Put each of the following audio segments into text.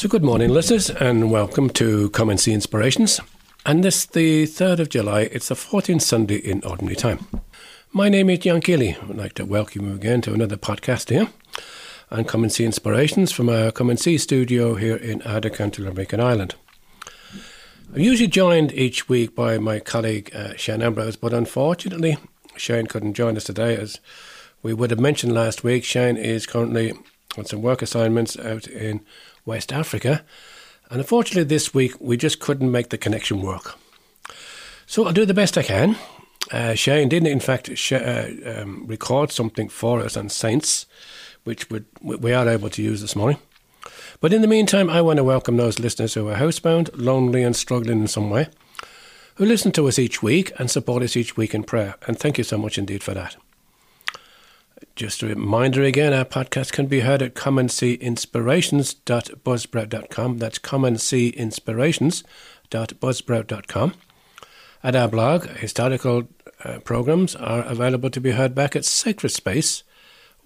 So, good morning, listeners, and welcome to Come and See Inspirations. And this, the 3rd of July, it's the 14th Sunday in Ordinary Time. My name is John Keeley. I'd like to welcome you again to another podcast here and Come and See Inspirations from our Come and See studio here in Ada County, Limerick and Ireland. I'm usually joined each week by my colleague uh, Shane Ambrose, but unfortunately, Shane couldn't join us today. As we would have mentioned last week, Shane is currently on some work assignments out in West Africa. And unfortunately, this week we just couldn't make the connection work. So I'll do the best I can. Uh, Shane did, in fact, sh- uh, um, record something for us on Saints, which we are able to use this morning. But in the meantime, I want to welcome those listeners who are housebound, lonely, and struggling in some way, who listen to us each week and support us each week in prayer. And thank you so much indeed for that. Just a reminder again, our podcast can be heard at comeandseeinspirations.buzzsprout.com. That's comeandseeinspirations.buzzsprout.com. At our blog, historical uh, programs are available to be heard back at Sacred Space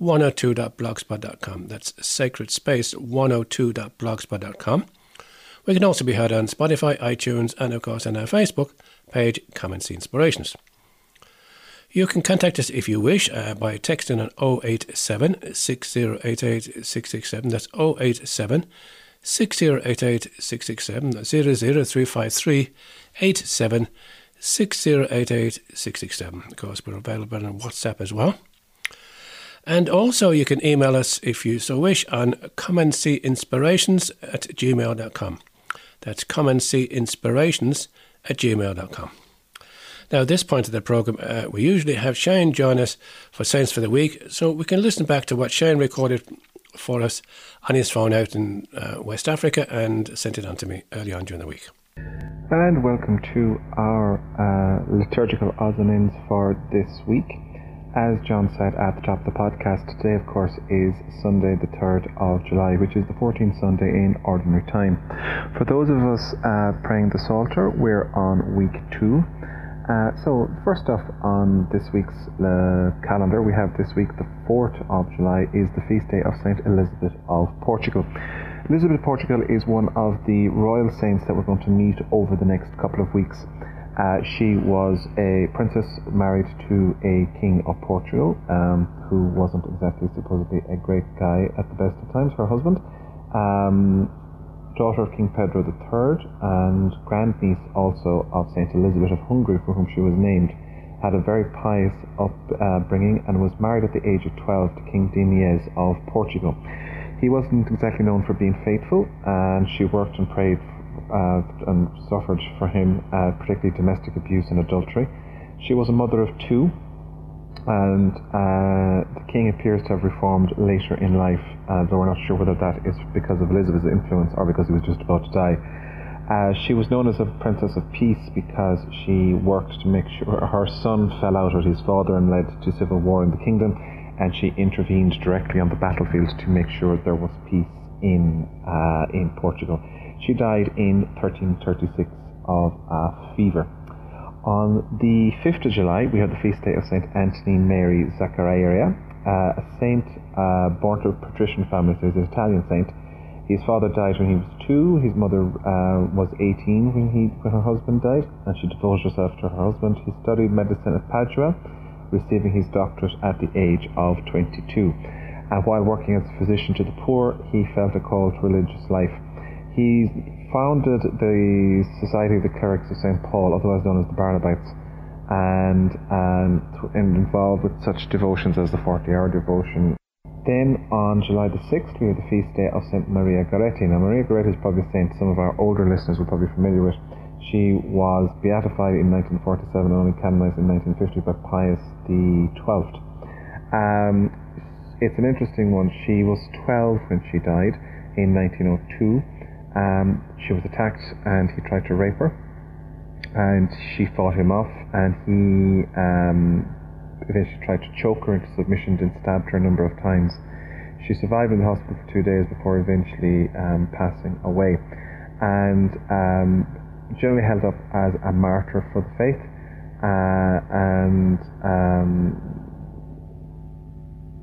102.blogspot.com. That's Sacred Space 102.blogspot.com. We can also be heard on Spotify, iTunes, and of course on our Facebook page, Come and See Inspirations. You can contact us if you wish uh, by texting on 087 6088 667. That's 087 6088 667. 00353 87 6088 667. Of course, we're available on WhatsApp as well. And also, you can email us if you so wish on comeandseeinspirations at gmail.com. That's comeandseeinspirations at gmail.com. Now, at this point of the programme, uh, we usually have Shane join us for Saints for the Week, so we can listen back to what Shane recorded for us on his phone out in uh, West Africa and sent it on to me early on during the week. And welcome to our uh, liturgical ends for this week. As John said at the top of the podcast, today, of course, is Sunday, the 3rd of July, which is the 14th Sunday in Ordinary Time. For those of us uh, praying the Psalter, we're on week two. Uh, so, first off, on this week's uh, calendar, we have this week, the 4th of July, is the feast day of Saint Elizabeth of Portugal. Elizabeth of Portugal is one of the royal saints that we're going to meet over the next couple of weeks. Uh, she was a princess married to a king of Portugal, um, who wasn't exactly supposedly a great guy at the best of times, her husband. Um, daughter of King Pedro III and grandniece also of Saint Elizabeth of Hungary, for whom she was named, had a very pious upbringing and was married at the age of 12 to King Diniz of Portugal. He wasn't exactly known for being faithful, and she worked and prayed uh, and suffered for him, uh, particularly domestic abuse and adultery. She was a mother of two, and uh, the king appears to have reformed later in life, uh, though we're not sure whether that is because of Elizabeth's influence or because he was just about to die. Uh, she was known as a princess of peace because she worked to make sure her son fell out with his father and led to civil war in the kingdom, and she intervened directly on the battlefield to make sure there was peace in uh, in Portugal. She died in 1336 of a fever. On the 5th of July, we have the feast day of St. Anthony Mary Zaccaria, uh, a saint uh, born to a patrician family, so he's an Italian saint. His father died when he was two. His mother uh, was 18 when, he, when her husband died, and she devoted herself to her husband. He studied medicine at Padua, receiving his doctorate at the age of 22. And while working as a physician to the poor, he felt a call to religious life. He founded the Society of the Clerics of St. Paul, otherwise known as the Barnabites, and, and, and involved with such devotions as the 40 hour devotion. Then on July the 6th, we have the feast day of St. Maria Goretti. Now, Maria Goretti is probably a saint some of our older listeners will probably be familiar with. She was beatified in 1947 and only canonized in 1950 by Pius XII. Um, it's an interesting one. She was 12 when she died in 1902 um, she was attacked and he tried to rape her. And she fought him off and he um, eventually tried to choke her into submission and stabbed her a number of times. She survived in the hospital for two days before eventually um, passing away. And um, generally held up as a martyr for the faith. Uh, and um,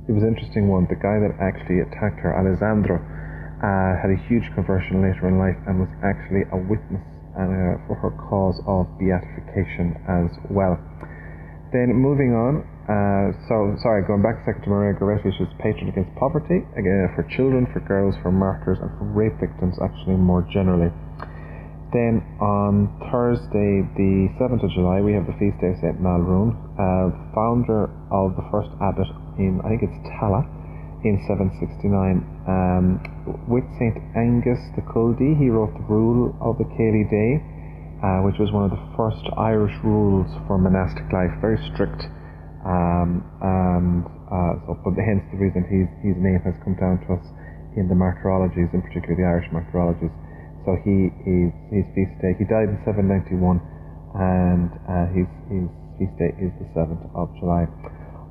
it was an interesting one. The guy that actually attacked her, Alessandro, uh, had a huge conversion later in life and was actually a witness uh, for her cause of beatification as well. Then moving on, uh, so sorry, going back to Maria Goretti, she's patron against poverty, again for children, for girls, for martyrs, and for rape victims, actually more generally. Then on Thursday, the 7th of July, we have the feast day of St. Maelruain, uh, founder of the first abbot in, I think it's Tallaght, in 769. Um, with St. Angus the Culdee, he wrote the rule of the Céli Dé, uh, which was one of the first Irish rules for monastic life, very strict um, and uh, so, but hence the reason his, his name has come down to us in the martyrologies, in particular the Irish martyrologies. So he is his feast day. He died in 791, and uh, his his feast day is the 7th of July.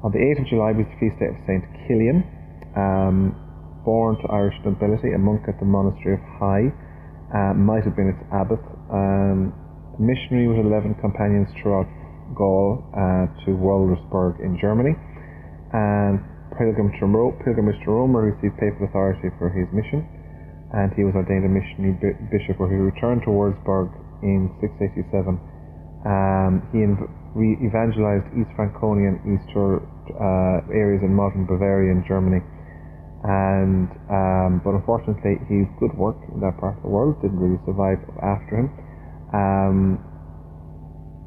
On the 8th of July was the feast day of Saint Kilian, um, born to Irish nobility, a monk at the monastery of Hy. Uh, might have been its abbot. Um, missionary with 11 companions throughout Gaul uh, to Wurzburg in Germany, and pilgrim to Rome, pilgrimage to Rome, where he received papal authority for his mission, and he was ordained a missionary bishop, where he returned to Wurzburg in 687. Um, he re- evangelized East Franconian, Eastern uh, areas in modern Bavaria and Germany. And um, but unfortunately, his good work in that part of the world didn't really survive after him. Um,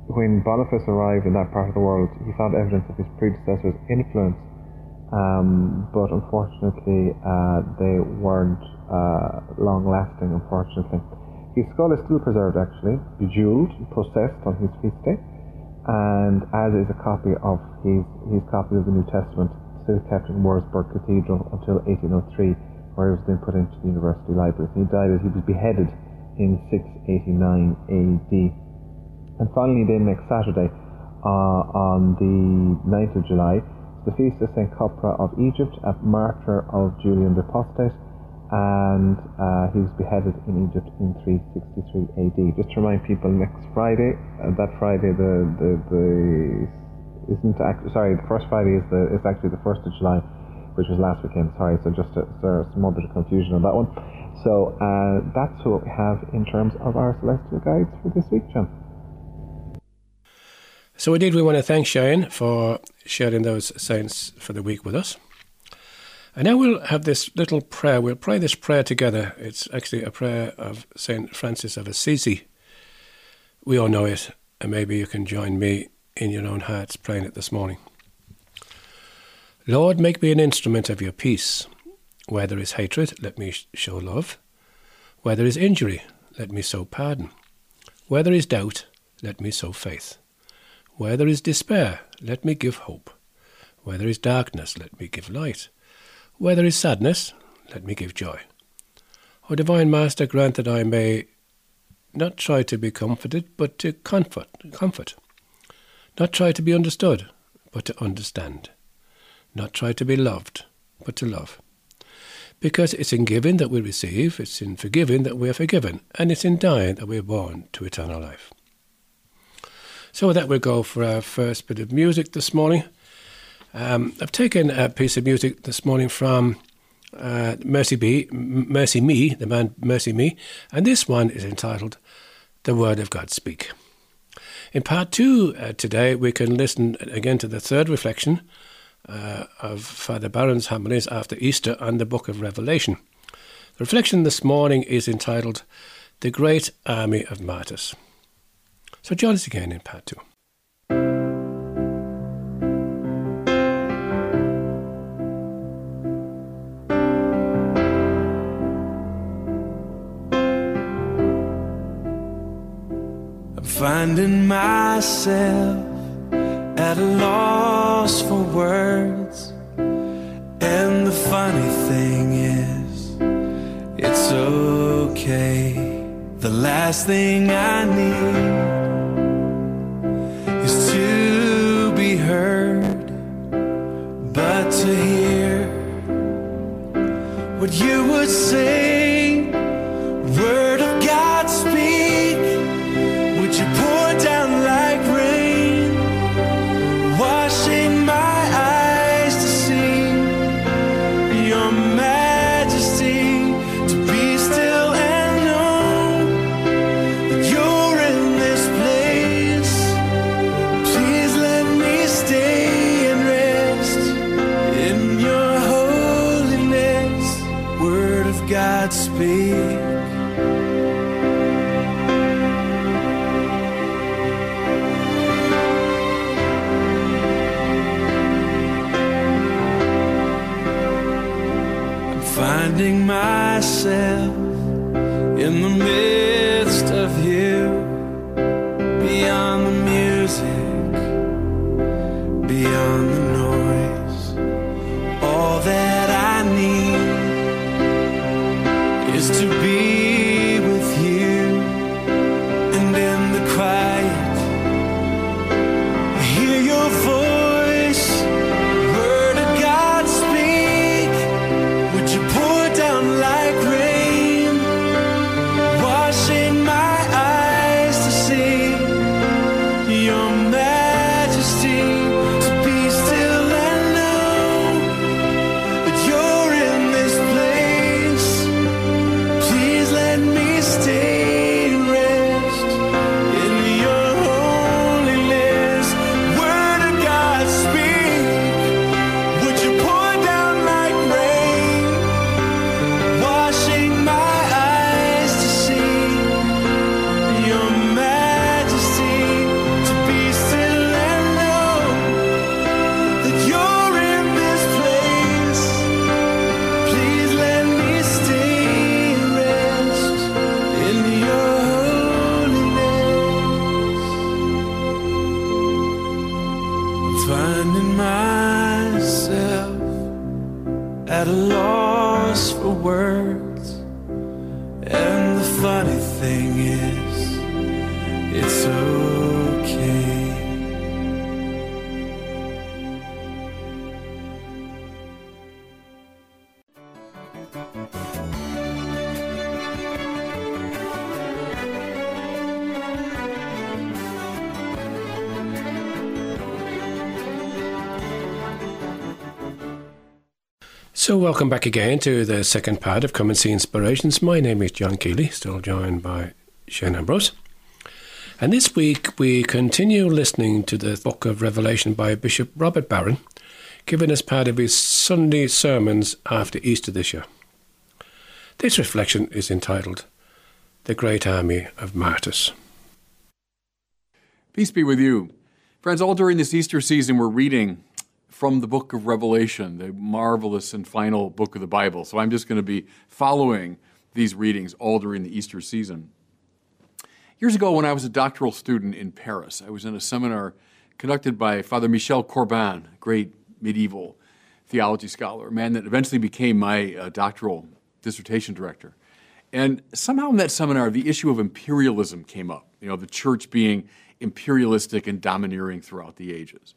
when Boniface arrived in that part of the world, he found evidence of his predecessor's influence, um, but unfortunately, uh, they weren't uh, long lasting, unfortunately. His skull is still preserved, actually, bejeweled, processed on his feast day, and as is a copy of his, his copy of the New Testament, still kept in Wurzburg Cathedral until 1803, where he was then put into the university library. He died, as he was beheaded in 689 AD. And finally, then next Saturday, uh, on the 9th of July, the feast of St. Copra of Egypt, a martyr of Julian the Apostate, and uh, he was beheaded in Egypt in 363 AD. Just to remind people, next Friday, uh, that Friday, the the, the isn't actually sorry, the first Friday is the is actually the first of July, which was last weekend. Sorry, so just a, small bit of confusion on that one. So uh, that's what we have in terms of our celestial guides for this week, John. So, indeed, we want to thank Shane for sharing those saints for the week with us. And now we'll have this little prayer. We'll pray this prayer together. It's actually a prayer of St. Francis of Assisi. We all know it, and maybe you can join me in your own hearts praying it this morning. Lord, make me an instrument of your peace. Where there is hatred, let me show love. Where there is injury, let me sow pardon. Where there is doubt, let me sow faith. Where there is despair, let me give hope. Where there is darkness, let me give light. Where there is sadness, let me give joy. O Divine Master, grant that I may not try to be comforted, but to comfort, comfort. Not try to be understood, but to understand. Not try to be loved, but to love. Because it's in giving that we receive, it's in forgiving that we are forgiven, and it's in dying that we are born to eternal life. So with that, we'll go for our first bit of music this morning. Um, I've taken a piece of music this morning from uh, Mercy B, Mercy Me, the man Mercy Me, and this one is entitled "The Word of God Speak." In part two uh, today, we can listen again to the third reflection uh, of Father Barron's homilies after Easter on the Book of Revelation. The reflection this morning is entitled "The Great Army of Martyrs." So join us again in part two. Finding myself at a loss for words. And the funny thing is, it's okay. The last thing I need is to be heard, but to hear what you would say, So, welcome back again to the second part of Come and See Inspirations. My name is John Keeley, still joined by Shane Ambrose. And this week we continue listening to the book of Revelation by Bishop Robert Barron, given as part of his Sunday sermons after Easter this year. This reflection is entitled The Great Army of Martyrs. Peace be with you. Friends, all during this Easter season, we're reading from the book of Revelation, the marvelous and final book of the Bible. So I'm just going to be following these readings all during the Easter season. Years ago, when I was a doctoral student in Paris, I was in a seminar conducted by Father Michel Corbin, a great medieval theology scholar, a man that eventually became my uh, doctoral dissertation director. And somehow in that seminar, the issue of imperialism came up, you know, the church being imperialistic and domineering throughout the ages.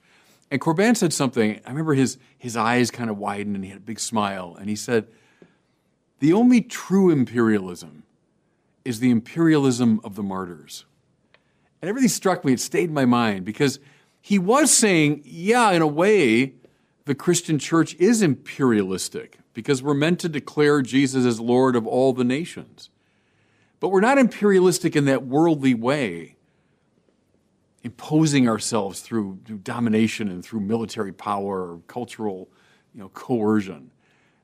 And Corbin said something, I remember his, his eyes kind of widened and he had a big smile. And he said, The only true imperialism is the imperialism of the martyrs. And everything struck me, it stayed in my mind because he was saying, yeah, in a way, the Christian church is imperialistic because we're meant to declare Jesus as Lord of all the nations. But we're not imperialistic in that worldly way imposing ourselves through, through domination and through military power or cultural you know, coercion.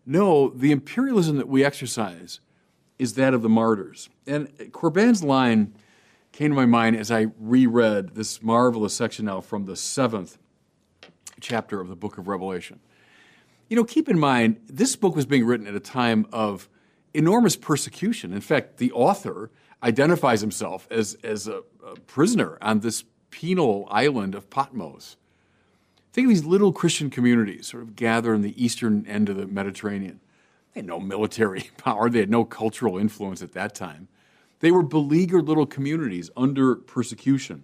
No, the imperialism that we exercise is that of the martyrs. And Corbin's line came to my mind as I reread this marvelous section now from the seventh chapter of the book of Revelation. You know, keep in mind, this book was being written at a time of enormous persecution. In fact, the author identifies himself as, as a, a prisoner on this penal island of Patmos. Think of these little Christian communities sort of gather in the eastern end of the Mediterranean. They had no military power, they had no cultural influence at that time. They were beleaguered little communities under persecution.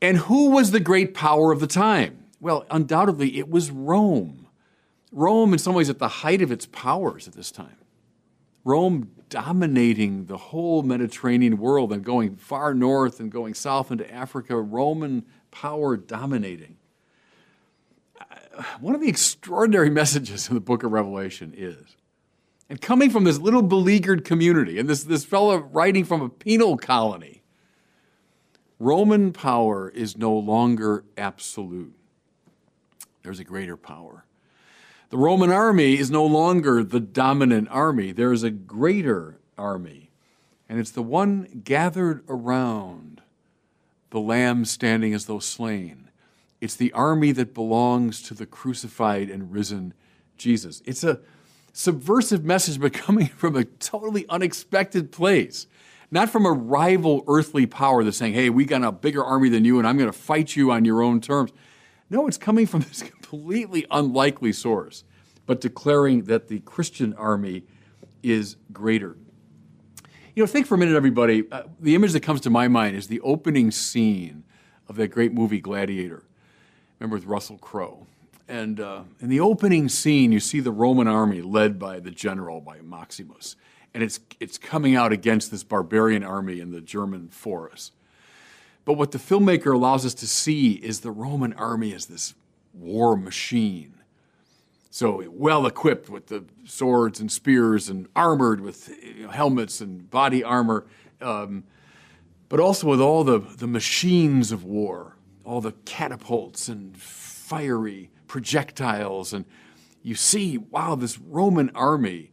And who was the great power of the time? Well, undoubtedly, it was Rome. Rome, in some ways, at the height of its powers at this time. Rome dominating the whole Mediterranean world and going far north and going south into Africa, Roman power dominating. One of the extraordinary messages in the book of Revelation is, and coming from this little beleaguered community, and this, this fellow writing from a penal colony, Roman power is no longer absolute. There's a greater power. The Roman army is no longer the dominant army. There is a greater army, and it's the one gathered around the Lamb standing as though slain. It's the army that belongs to the crucified and risen Jesus. It's a, subversive message, but coming from a totally unexpected place. Not from a rival earthly power that's saying, hey, we got a bigger army than you and I'm going to fight you on your own terms. No, it's coming from this completely unlikely source, but declaring that the Christian army is greater. You know, think for a minute, everybody. Uh, the image that comes to my mind is the opening scene of that great movie Gladiator. Remember with Russell Crowe. And uh, in the opening scene, you see the Roman army led by the general, by Maximus. And it's, it's coming out against this barbarian army in the German forest. But what the filmmaker allows us to see is the Roman army as this war machine. So well equipped with the swords and spears and armored with helmets and body armor, um, but also with all the, the machines of war, all the catapults and fiery projectiles. And you see, wow, this Roman army,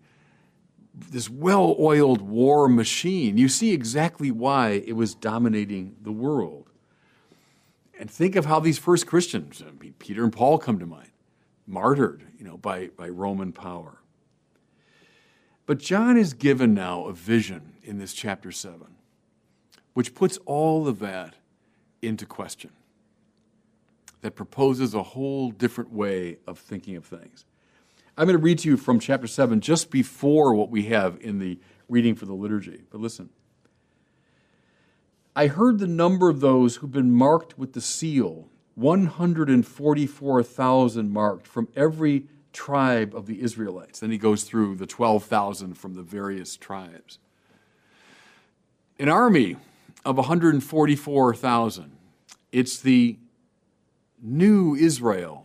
this well oiled war machine, you see exactly why it was dominating the world. And think of how these first Christians, I mean, Peter and Paul come to mind, martyred, you know, by, by Roman power. But John is given now a vision in this chapter 7, which puts all of that into question that proposes a whole different way of thinking of things. I'm going to read to you from chapter 7 just before what we have in the reading for the liturgy. But listen. I heard the number of those who've been marked with the seal 144,000 marked from every tribe of the Israelites. Then he goes through the 12,000 from the various tribes. An army of 144,000. It's the new Israel,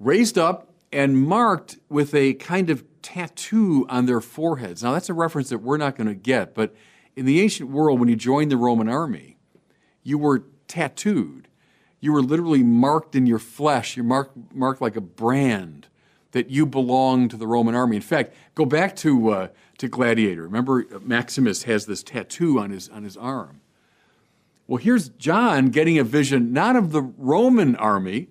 raised up and marked with a kind of tattoo on their foreheads. Now, that's a reference that we're not going to get, but in the ancient world, when you joined the Roman army, you were tattooed. You were literally marked in your flesh. You're marked, marked like a brand that you belong to the Roman army. In fact, go back to, uh, to Gladiator. Remember, Maximus has this tattoo on his, on his arm. Well, here's John getting a vision not of the Roman army,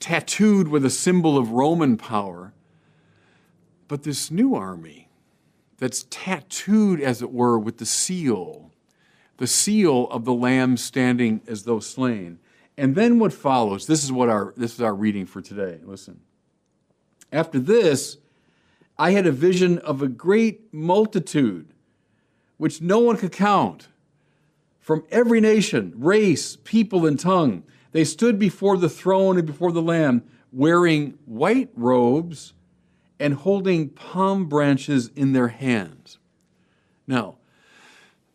tattooed with a symbol of Roman power, but this new army that's tattooed, as it were, with the seal, the seal of the Lamb standing as though slain. And then what follows, this is what our this is our reading for today. Listen. After this, I had a vision of a great multitude, which no one could count from every nation, race, people, and tongue. They stood before the throne and before the Lamb, wearing white robes and holding palm branches in their hands. Now,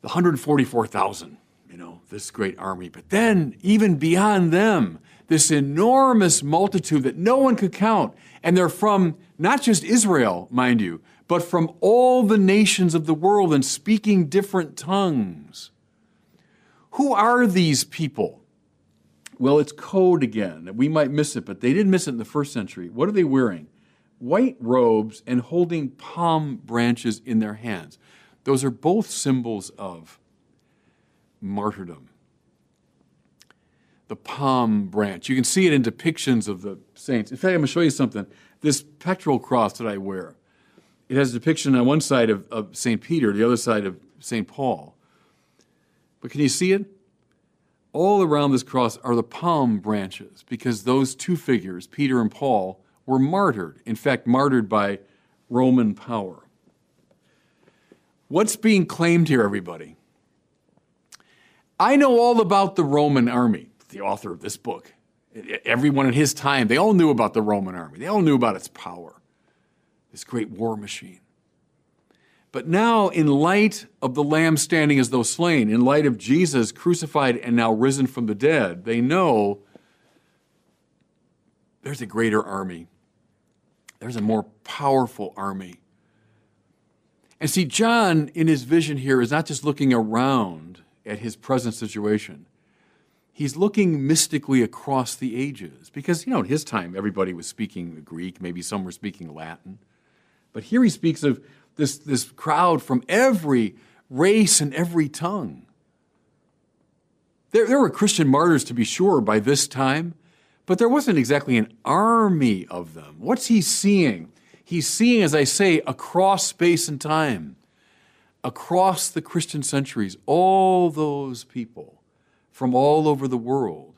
the 144,000, you know, this great army, but then even beyond them, this enormous multitude that no one could count. And they're from not just Israel, mind you, but from all the nations of the world and speaking different tongues. Who are these people? Well, it's code again. We might miss it, but they didn't miss it in the first century. What are they wearing? White robes and holding palm branches in their hands. Those are both symbols of martyrdom. The palm branch. You can see it in depictions of the saints. In fact, I'm going to show you something. This pectoral cross that I wear, it has a depiction on one side of, of St. Peter, the other side of St. Paul. But can you see it? All around this cross are the palm branches because those two figures, Peter and Paul, were martyred. In fact, martyred by Roman power. What's being claimed here, everybody? I know all about the Roman army, the author of this book. Everyone in his time, they all knew about the Roman army. They all knew about its power, this great war machine. But now, in light of the Lamb standing as though slain, in light of Jesus crucified and now risen from the dead, they know there's a greater army. There's a more powerful army. And see, John, in his vision here, is not just looking around at his present situation. He's looking mystically across the ages. Because, you know, in his time, everybody was speaking Greek, maybe some were speaking Latin. But here he speaks of this, this crowd from every race and every tongue. There, there were Christian martyrs, to be sure, by this time, But there wasn't exactly an army of them. What's he seeing? He's seeing, as I say, across space and time, across the Christian centuries, all those people from all over the world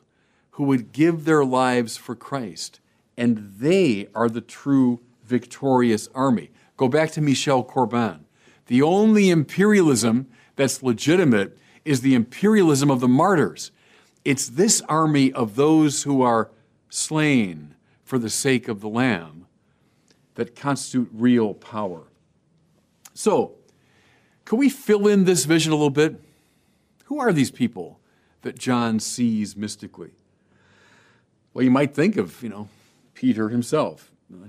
who would give their lives for Christ. And they are the true victorious army. Go back to Michel Corbin. The only imperialism that's legitimate is the imperialism of the martyrs. It's this army of those who are slain for the sake of the Lamb that constitute real power. So, can we fill in this vision a little bit? Who are these people that John sees mystically? Well, you might think of, you know, Peter himself, uh,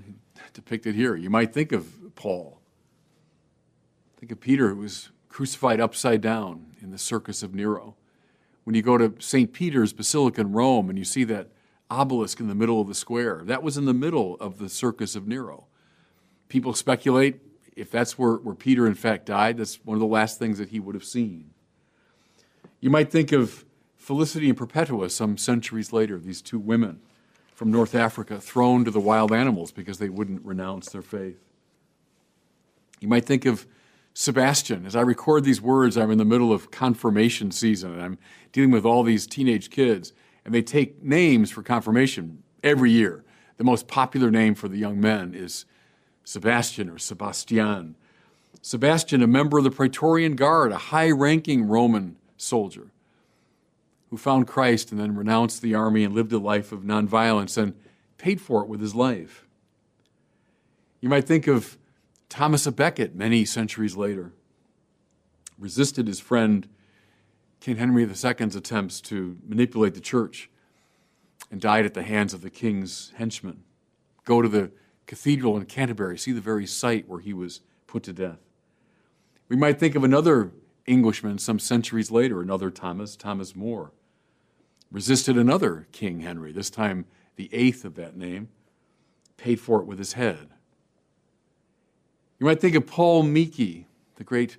depicted here. You might think of Paul. Think of Peter, who was crucified upside down in the circus of Nero. When you go to St. Peter's Basilica in Rome and you see that obelisk in the middle of the square, that was in the middle of the circus of Nero. People speculate if that's where, where Peter, in fact, died, that's one of the last things that he would have seen. You might think of Felicity and Perpetua some centuries later, these two women from North Africa thrown to the wild animals because they wouldn't renounce their faith. You might think of Sebastian. As I record these words, I'm in the middle of confirmation season and I'm dealing with all these teenage kids, and they take names for confirmation every year. The most popular name for the young men is Sebastian or Sebastian. Sebastian, a member of the Praetorian Guard, a high ranking Roman soldier who found Christ and then renounced the army and lived a life of nonviolence and paid for it with his life. You might think of Thomas à Becket many centuries later, resisted his friend King Henry II's attempts to manipulate the church and died at the hands of the king's henchmen. Go to the cathedral in Canterbury, see the very site where he was put to death. We might think of another Englishman some centuries later, another Thomas, Thomas More, resisted another King Henry, this time the eighth of that name, paid for it with his head. You might think of Paul Miki, the great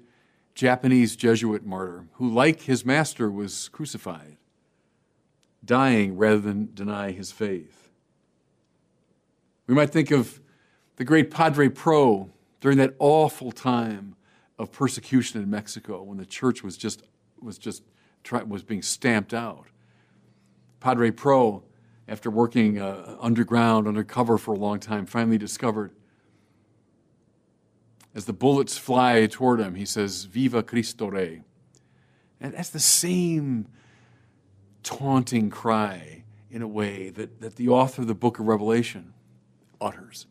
Japanese Jesuit martyr, who, like his master, was crucified, dying rather than deny his faith. We might think of the great Padre Pro during that awful time of persecution in Mexico when the church was just, was just was being stamped out. Padre Pro, after working uh, underground, undercover for a long time, finally discovered as the bullets fly toward him, he says, Viva Cristo Rey. And that's the same taunting cry, in a way, that, that the author of the book of Revelation utters.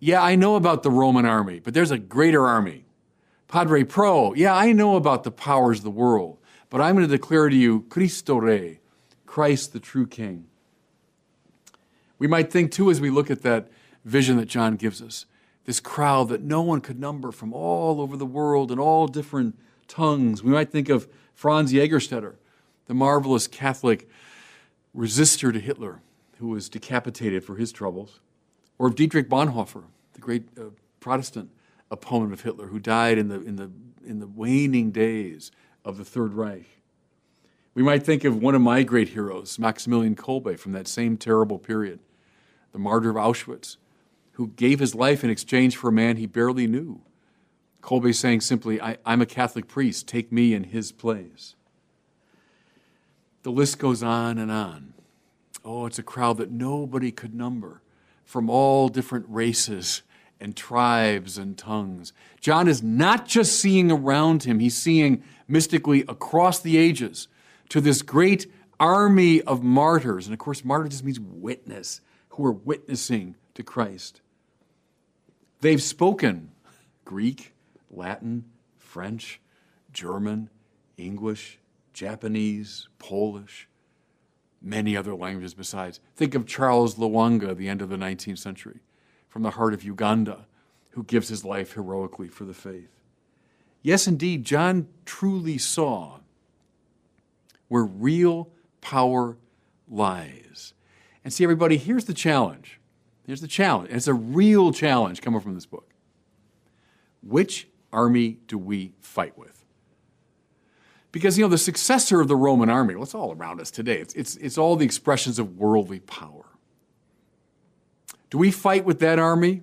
Yeah, I know about the Roman army, but there's a greater army. Padre Pro, yeah, I know about the powers of the world, but I'm going to declare to you Cristo Rey, Christ the true King. We might think, too, as we look at that vision that John gives us, this crowd that no one could number from all over the world in all different tongues. We might think of Franz Jägerstätter, the marvelous Catholic resistor to Hitler, who was decapitated for his troubles, or of Dietrich Bonhoeffer, the great uh, Protestant opponent of Hitler, who died in the, in, the, in the waning days of the Third Reich. We might think of one of my great heroes, Maximilian Kolbe, from that same terrible period, the martyr of Auschwitz, who gave his life in exchange for a man he barely knew. Kolbe saying simply, I, am a Catholic priest, take me in his place. The list goes on and on. Oh, it's a crowd that nobody could number from all different races and tribes and tongues. John is not just seeing around him, he's seeing mystically across the ages to this great army of martyrs. And of course, martyr just means witness, who are witnessing to Christ. They've spoken Greek, Latin, French, German, English, Japanese, Polish, many other languages besides. Think of Charles Lwanga the end of the 19th century from the heart of Uganda, who gives his life heroically for the faith. Yes, indeed, John truly saw where real power lies. And see, everybody, here's the challenge Here's the challenge. It's a real challenge coming from this book. Which army do we fight with? Because, you know, the successor of the Roman army, well, it's all around us today. It's, it's, it's all the expressions of worldly power. Do we fight with that army?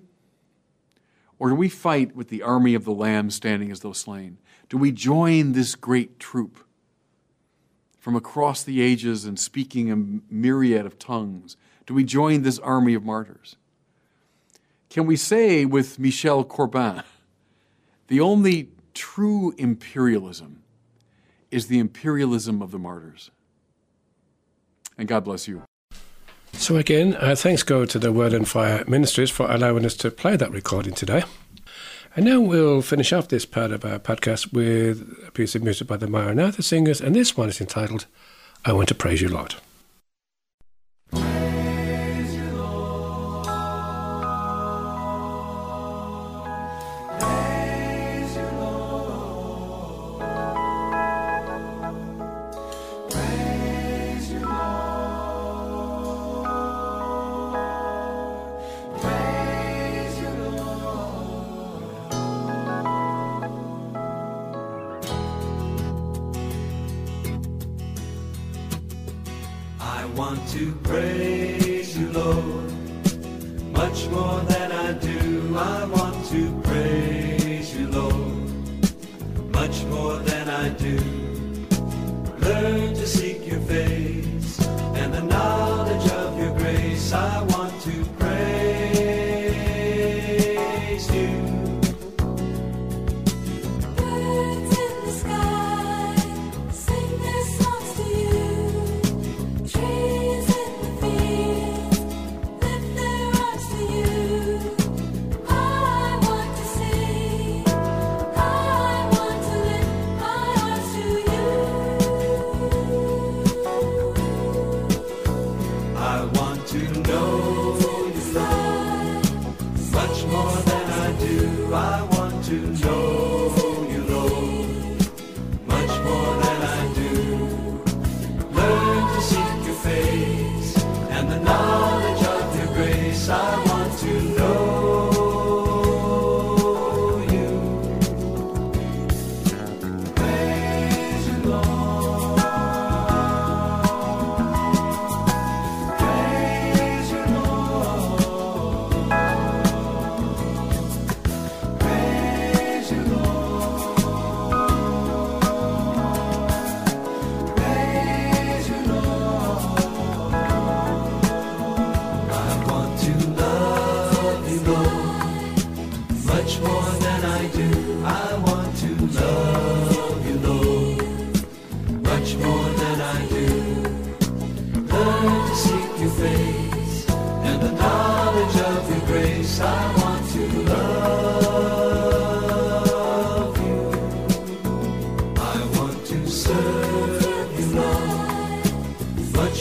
Or do we fight with the army of the Lamb standing as though slain? Do we join this great troop from across the ages and speaking a myriad of tongues? Do we join this army of martyrs? Can we say with Michel Corbin, the only true imperialism is the imperialism of the martyrs? And God bless you. So, again, uh, thanks go to the Word on Fire Ministries for allowing us to play that recording today. And now we'll finish off this part of our podcast with a piece of music by the Maranatha Singers, and this one is entitled I Want to Praise You, Lord.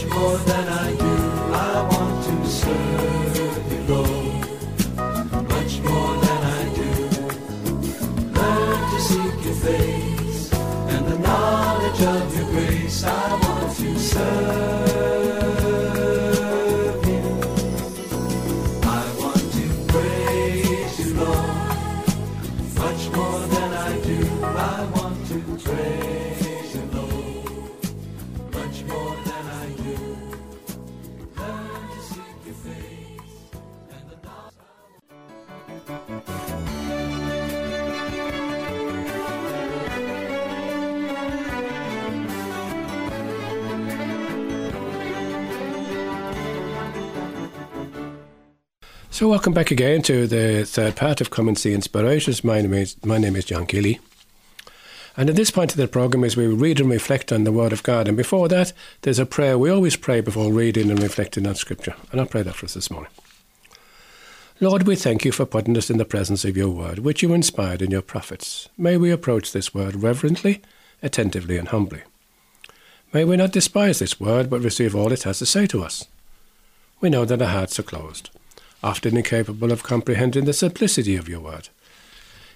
Much more than I. welcome back again to the third part of Come and See Inspirations. My name is, my name is John Keeley. And at this point of the program is we read and reflect on the Word of God. And before that, there's a prayer. We always pray before reading and reflecting on Scripture. And I'll pray that for us this morning. Lord, we thank you for putting us in the presence of your Word, which you inspired in your prophets. May we approach this Word reverently, attentively, and humbly. May we not despise this Word, but receive all it has to say to us. We know that our hearts are closed, often incapable of comprehending the simplicity of your Word.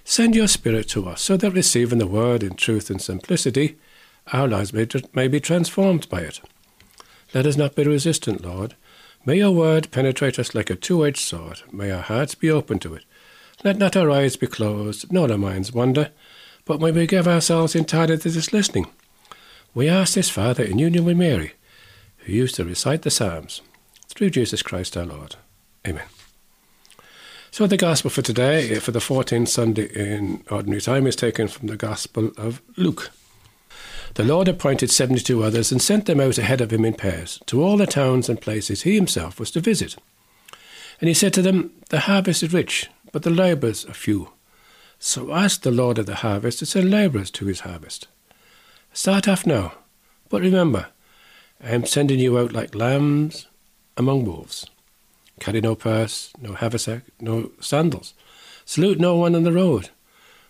Send your Spirit to us, so that receiving the Word in truth and simplicity, our lives may, may be transformed by it. Let us not be resistant, Lord. May your Word penetrate us like a two edged sword. May our hearts be open to it. Let not our eyes be closed, nor our minds wander, but may we give ourselves entirely to this listening. We ask this, Father, in union with Mary, who used to recite the Psalms, through Jesus Christ our Lord. Amen. So the Gospel for today, for the 14th Sunday in Ordinary Time, is taken from the Gospel of Luke. The Lord appointed seventy two others and sent them out ahead of him in pairs to all the towns and places he himself was to visit. And he said to them, The harvest is rich, but the labourers are few. So ask the Lord of the harvest to send labourers to his harvest. Start off now, but remember, I am sending you out like lambs among wolves. Carry no purse, no haversack, no sandals. Salute no one on the road.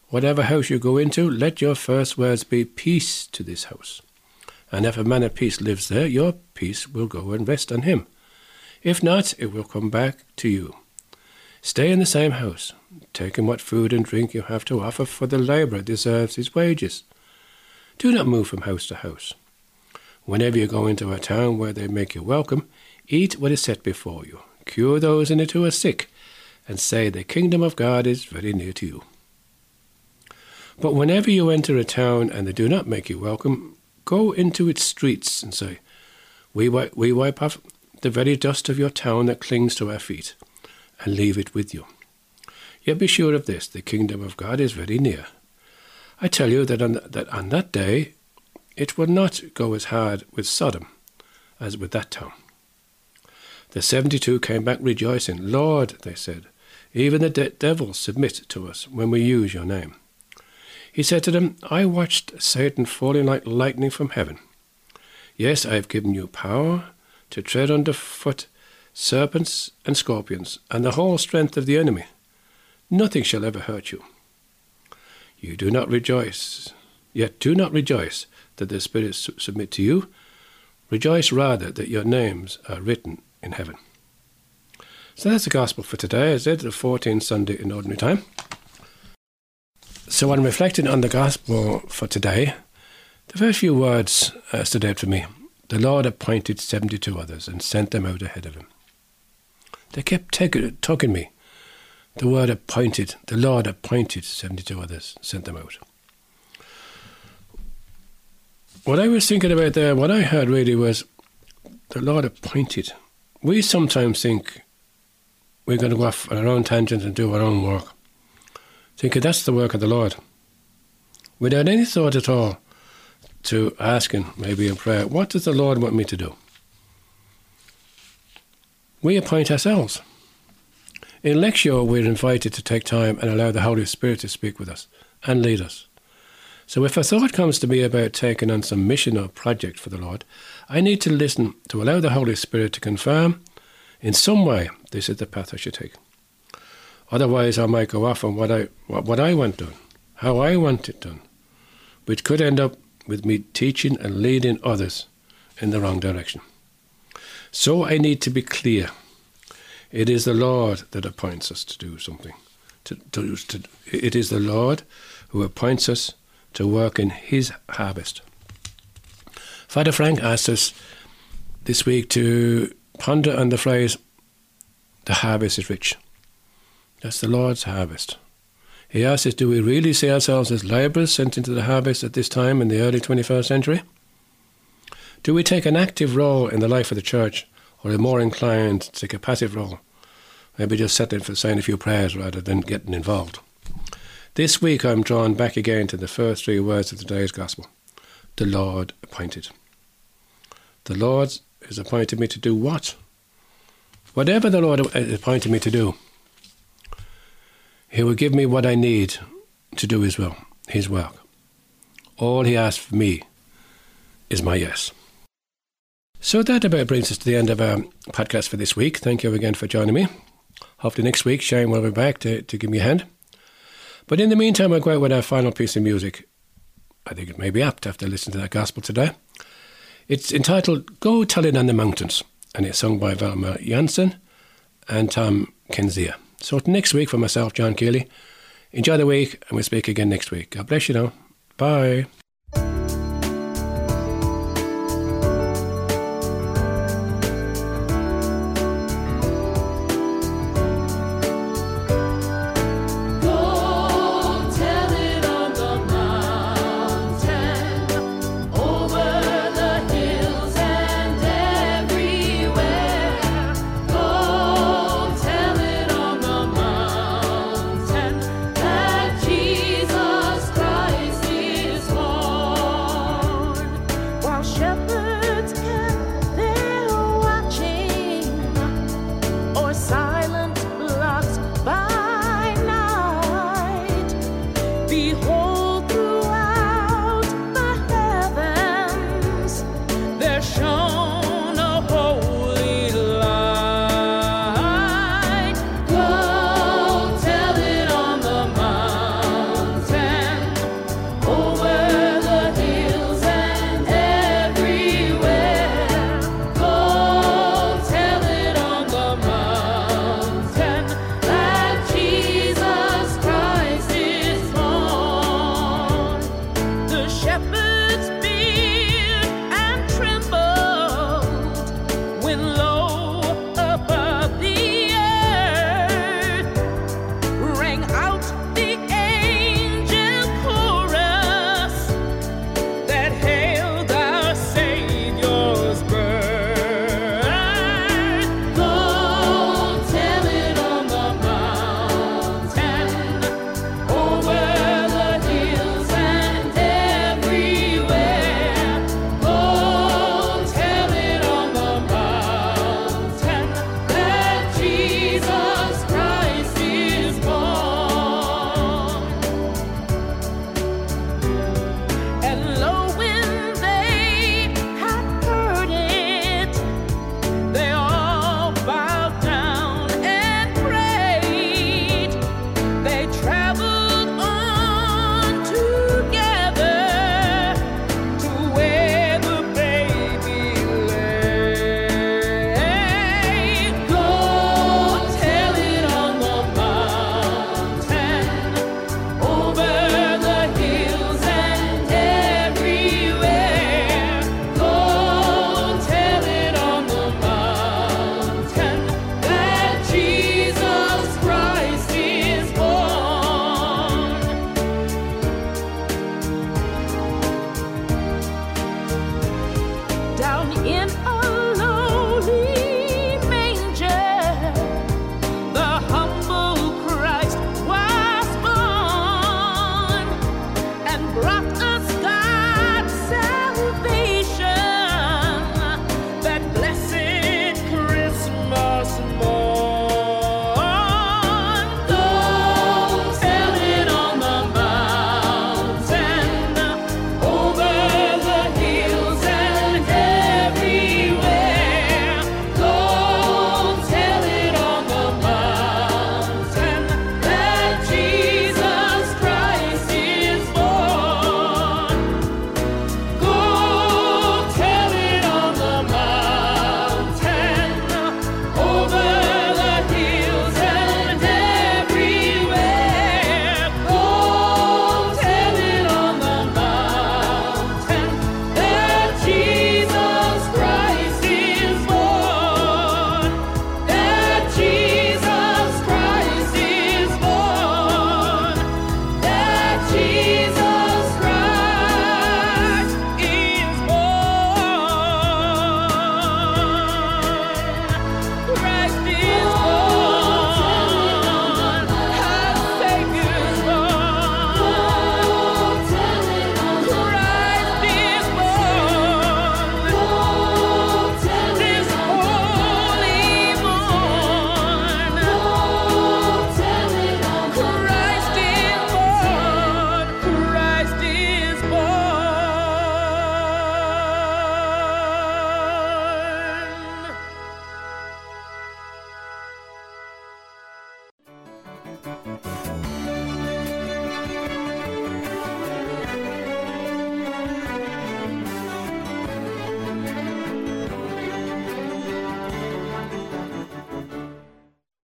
Whatever house you go into, let your first words be peace to this house. And if a man of peace lives there, your peace will go and rest on him. If not, it will come back to you. Stay in the same house, taking what food and drink you have to offer, for the labourer deserves his wages. Do not move from house to house. Whenever you go into a town where they make you welcome, eat what is set before you, cure those in it who are sick, and say, The kingdom of God is very near to you. But whenever you enter a town and they do not make you welcome, go into its streets and say, We, wi- we wipe off the very dust of your town that clings to our feet, and leave it with you. Yet be sure of this the kingdom of God is very near. I tell you that on, that on that day it will not go as hard with Sodom as with that town. The seventy two came back rejoicing. Lord, they said, even the de- devils submit to us when we use your name. He said to them, I watched Satan falling like lightning from heaven. Yes, I have given you power to tread under foot serpents and scorpions, and the whole strength of the enemy. Nothing shall ever hurt you. You do not rejoice, yet do not rejoice that the spirits submit to you. Rejoice rather that your names are written in heaven. So that's the gospel for today, is it? The 14th Sunday in Ordinary Time. So when reflecting on the gospel for today, the first few words uh, stood out for me. The Lord appointed 72 others and sent them out ahead of him. They kept taking, tugging me. The word appointed, the Lord appointed 72 others, sent them out. What I was thinking about there, what I heard really was the Lord appointed. We sometimes think we're going to go off on our own tangent and do our own work, thinking that's the work of the Lord, without any thought at all to asking, maybe in prayer, what does the Lord want me to do? We appoint ourselves. In Lectio, we're invited to take time and allow the Holy Spirit to speak with us and lead us. So if a thought comes to me about taking on some mission or project for the Lord, I need to listen to allow the Holy Spirit to confirm in some way this is the path I should take. Otherwise, I might go off on what I what, what I want done, how I want it done, which could end up with me teaching and leading others in the wrong direction. So I need to be clear. It is the Lord that appoints us to do something. To, to, to, it is the Lord who appoints us to work in His harvest. Father Frank asked us this week to ponder on the phrase, the harvest is rich. That's the Lord's harvest. He asks us, do we really see ourselves as labourers sent into the harvest at this time in the early 21st century? Do we take an active role in the life of the church, or are more inclined to take a passive role? Maybe just sitting for saying a few prayers rather than getting involved. This week I'm drawn back again to the first three words of today's Gospel the Lord appointed. The Lord has appointed me to do what? Whatever the Lord appointed me to do, He will give me what I need to do His will, His work. All He asks for me is my yes. So that about brings us to the end of our podcast for this week. Thank you again for joining me. Hopefully next week Shane will be back to, to give me a hand. But in the meantime, I'll go out with our final piece of music. I think it may be apt after listening to that gospel today. It's entitled Go Tell It on the Mountains, and it's sung by Velma Janssen and Tom Kenzia. So next week for myself, John Keeley. Enjoy the week, and we'll speak again next week. God bless you now. Bye.